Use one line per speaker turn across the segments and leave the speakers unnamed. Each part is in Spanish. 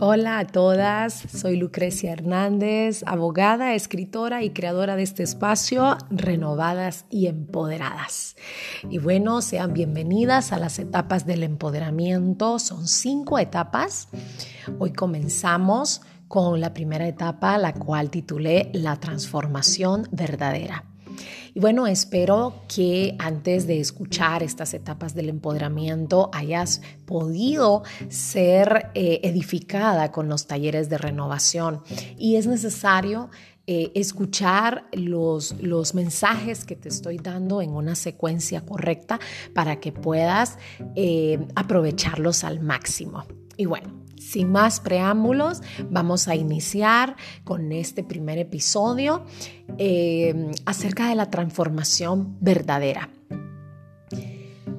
Hola a todas, soy Lucrecia Hernández, abogada, escritora y creadora de este espacio Renovadas y Empoderadas. Y bueno, sean bienvenidas a las etapas del empoderamiento. Son cinco etapas. Hoy comenzamos con la primera etapa, la cual titulé La transformación verdadera. Y bueno, espero que antes de escuchar estas etapas del empoderamiento hayas podido ser eh, edificada con los talleres de renovación. Y es necesario eh, escuchar los, los mensajes que te estoy dando en una secuencia correcta para que puedas eh, aprovecharlos al máximo. Y bueno, sin más preámbulos, vamos a iniciar con este primer episodio eh, acerca de la transformación verdadera.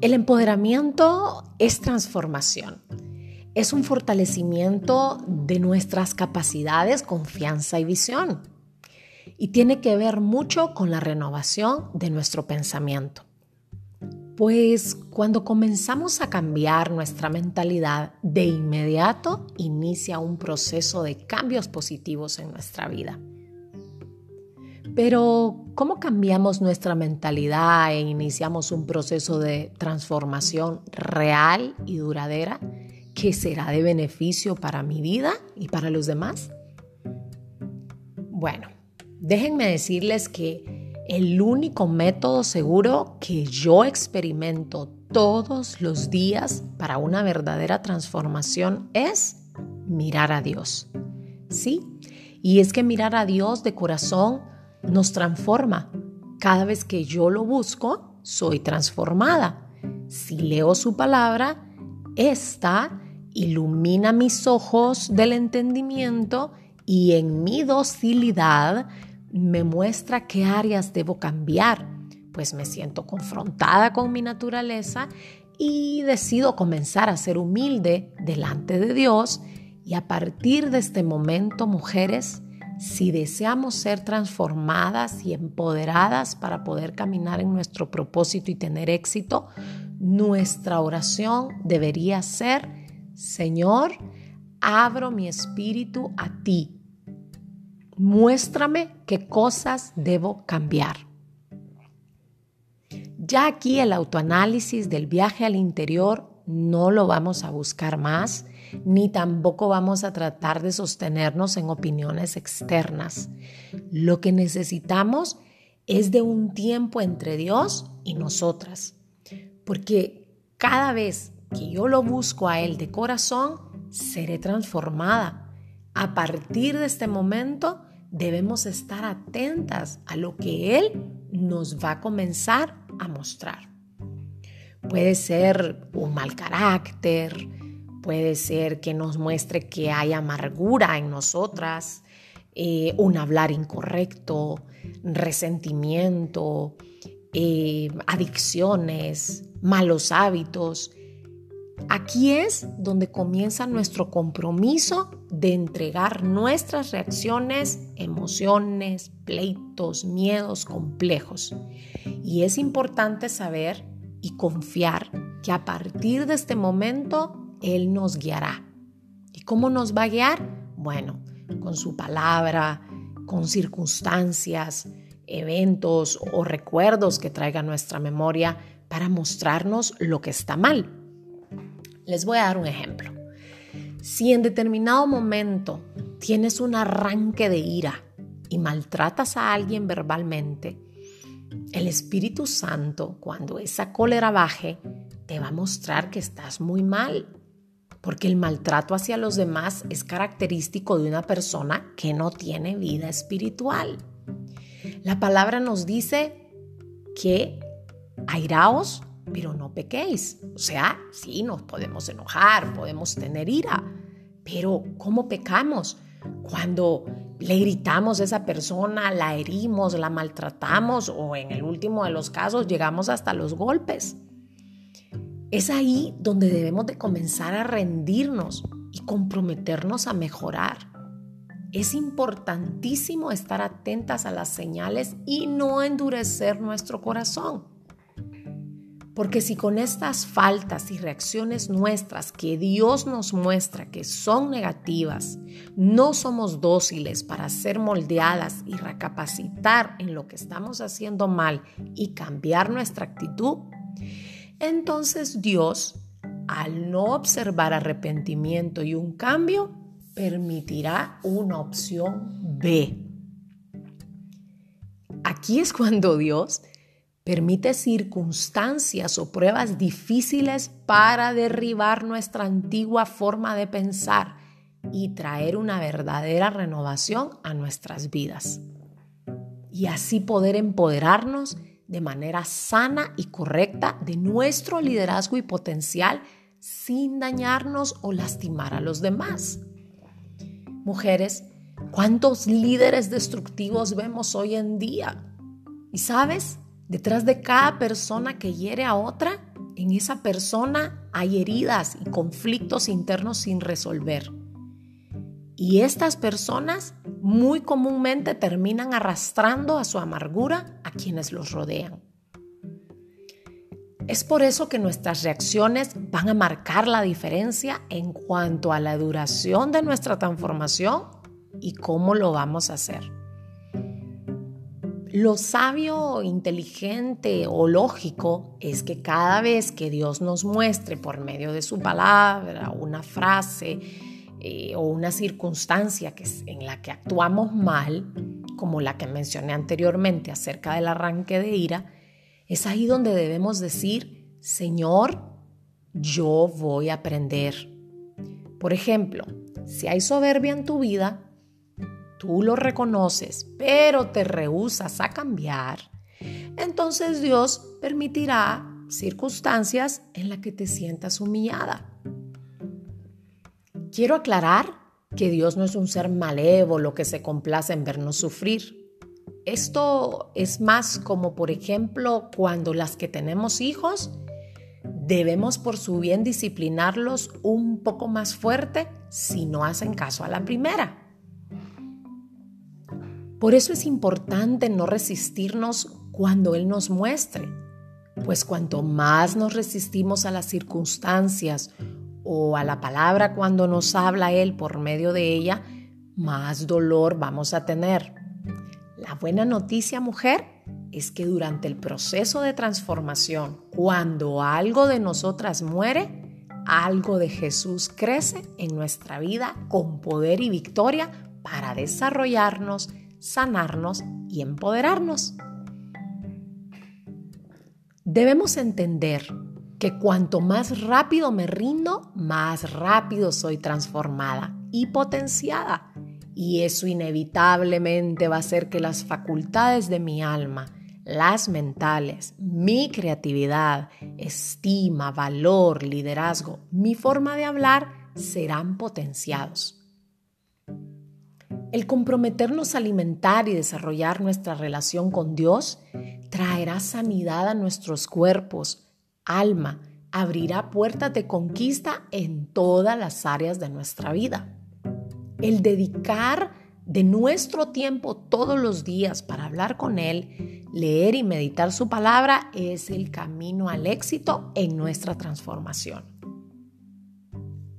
El empoderamiento es transformación. Es un fortalecimiento de nuestras capacidades, confianza y visión. Y tiene que ver mucho con la renovación de nuestro pensamiento. Pues cuando comenzamos a cambiar nuestra mentalidad, de inmediato inicia un proceso de cambios positivos en nuestra vida. Pero, ¿cómo cambiamos nuestra mentalidad e iniciamos un proceso de transformación real y duradera que será de beneficio para mi vida y para los demás? Bueno, déjenme decirles que el único método seguro que yo experimento todos los días para una verdadera transformación es mirar a Dios. ¿Sí? Y es que mirar a Dios de corazón nos transforma. Cada vez que yo lo busco, soy transformada. Si leo su palabra, esta ilumina mis ojos del entendimiento y en mi docilidad me muestra qué áreas debo cambiar, pues me siento confrontada con mi naturaleza y decido comenzar a ser humilde delante de Dios y a partir de este momento, mujeres, si deseamos ser transformadas y empoderadas para poder caminar en nuestro propósito y tener éxito, nuestra oración debería ser, Señor, abro mi espíritu a ti Muéstrame qué cosas debo cambiar. Ya aquí el autoanálisis del viaje al interior no lo vamos a buscar más, ni tampoco vamos a tratar de sostenernos en opiniones externas. Lo que necesitamos es de un tiempo entre Dios y nosotras, porque cada vez que yo lo busco a Él de corazón, seré transformada a partir de este momento debemos estar atentas a lo que Él nos va a comenzar a mostrar. Puede ser un mal carácter, puede ser que nos muestre que hay amargura en nosotras, eh, un hablar incorrecto, resentimiento, eh, adicciones, malos hábitos. Aquí es donde comienza nuestro compromiso de entregar nuestras reacciones, emociones, pleitos, miedos complejos. Y es importante saber y confiar que a partir de este momento Él nos guiará. ¿Y cómo nos va a guiar? Bueno, con su palabra, con circunstancias, eventos o recuerdos que traiga nuestra memoria para mostrarnos lo que está mal les voy a dar un ejemplo. Si en determinado momento tienes un arranque de ira y maltratas a alguien verbalmente, el Espíritu Santo, cuando esa cólera baje, te va a mostrar que estás muy mal, porque el maltrato hacia los demás es característico de una persona que no tiene vida espiritual. La palabra nos dice que airaos pero no pequéis. O sea, sí, nos podemos enojar, podemos tener ira, pero ¿cómo pecamos? Cuando le gritamos a esa persona, la herimos, la maltratamos o en el último de los casos llegamos hasta los golpes. Es ahí donde debemos de comenzar a rendirnos y comprometernos a mejorar. Es importantísimo estar atentas a las señales y no endurecer nuestro corazón. Porque si con estas faltas y reacciones nuestras que Dios nos muestra que son negativas, no somos dóciles para ser moldeadas y recapacitar en lo que estamos haciendo mal y cambiar nuestra actitud, entonces Dios, al no observar arrepentimiento y un cambio, permitirá una opción B. Aquí es cuando Dios Permite circunstancias o pruebas difíciles para derribar nuestra antigua forma de pensar y traer una verdadera renovación a nuestras vidas. Y así poder empoderarnos de manera sana y correcta de nuestro liderazgo y potencial sin dañarnos o lastimar a los demás. Mujeres, ¿cuántos líderes destructivos vemos hoy en día? Y sabes, Detrás de cada persona que hiere a otra, en esa persona hay heridas y conflictos internos sin resolver. Y estas personas muy comúnmente terminan arrastrando a su amargura a quienes los rodean. Es por eso que nuestras reacciones van a marcar la diferencia en cuanto a la duración de nuestra transformación y cómo lo vamos a hacer. Lo sabio, inteligente o lógico es que cada vez que Dios nos muestre por medio de su palabra una frase eh, o una circunstancia en la que actuamos mal, como la que mencioné anteriormente acerca del arranque de ira, es ahí donde debemos decir, Señor, yo voy a aprender. Por ejemplo, si hay soberbia en tu vida, tú lo reconoces, pero te rehusas a cambiar, entonces Dios permitirá circunstancias en las que te sientas humillada. Quiero aclarar que Dios no es un ser malévolo que se complace en vernos sufrir. Esto es más como, por ejemplo, cuando las que tenemos hijos debemos por su bien disciplinarlos un poco más fuerte si no hacen caso a la primera. Por eso es importante no resistirnos cuando Él nos muestre, pues cuanto más nos resistimos a las circunstancias o a la palabra cuando nos habla Él por medio de ella, más dolor vamos a tener. La buena noticia, mujer, es que durante el proceso de transformación, cuando algo de nosotras muere, algo de Jesús crece en nuestra vida con poder y victoria para desarrollarnos sanarnos y empoderarnos. Debemos entender que cuanto más rápido me rindo, más rápido soy transformada y potenciada. Y eso inevitablemente va a hacer que las facultades de mi alma, las mentales, mi creatividad, estima, valor, liderazgo, mi forma de hablar serán potenciados. El comprometernos a alimentar y desarrollar nuestra relación con Dios traerá sanidad a nuestros cuerpos, alma, abrirá puertas de conquista en todas las áreas de nuestra vida. El dedicar de nuestro tiempo todos los días para hablar con Él, leer y meditar su palabra es el camino al éxito en nuestra transformación.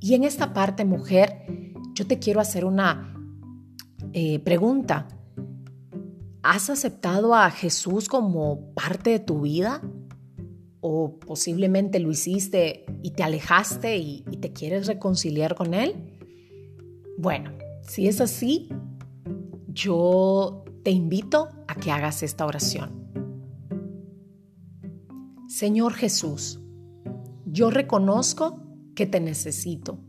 Y en esta parte, mujer, yo te quiero hacer una eh, pregunta, ¿has aceptado a Jesús como parte de tu vida? ¿O posiblemente lo hiciste y te alejaste y, y te quieres reconciliar con Él? Bueno, si es así, yo te invito a que hagas esta oración. Señor Jesús, yo reconozco que te necesito,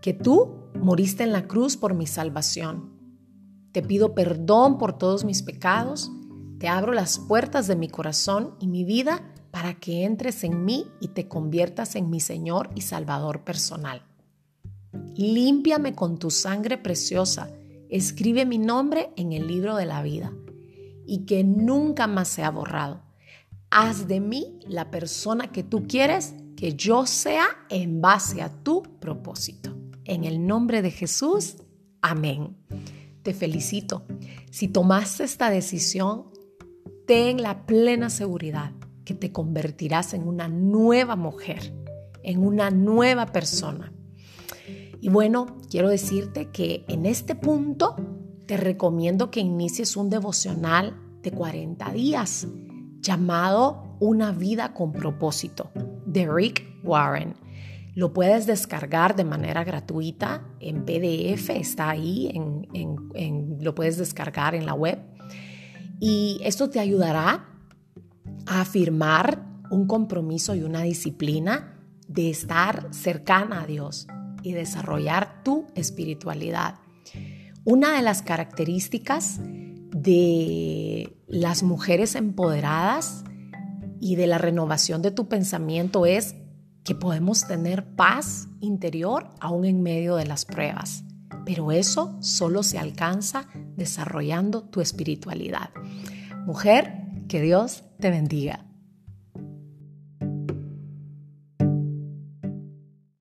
que tú moriste en la cruz por mi salvación. Te pido perdón por todos mis pecados, te abro las puertas de mi corazón y mi vida para que entres en mí y te conviertas en mi Señor y Salvador personal. Límpiame con tu sangre preciosa, escribe mi nombre en el libro de la vida y que nunca más sea borrado. Haz de mí la persona que tú quieres que yo sea en base a tu propósito. En el nombre de Jesús, amén. Te felicito. Si tomaste esta decisión, ten la plena seguridad que te convertirás en una nueva mujer, en una nueva persona. Y bueno, quiero decirte que en este punto te recomiendo que inicies un devocional de 40 días llamado Una vida con propósito de Rick Warren. Lo puedes descargar de manera gratuita en PDF, está ahí, en, lo puedes descargar en la web. Y esto te ayudará a afirmar un compromiso y una disciplina de estar cercana a Dios y desarrollar tu espiritualidad. Una de las características de las mujeres empoderadas y de la renovación de tu pensamiento es que podemos tener paz interior aún en medio de las pruebas. Pero eso solo se alcanza desarrollando tu espiritualidad. Mujer, que Dios te bendiga.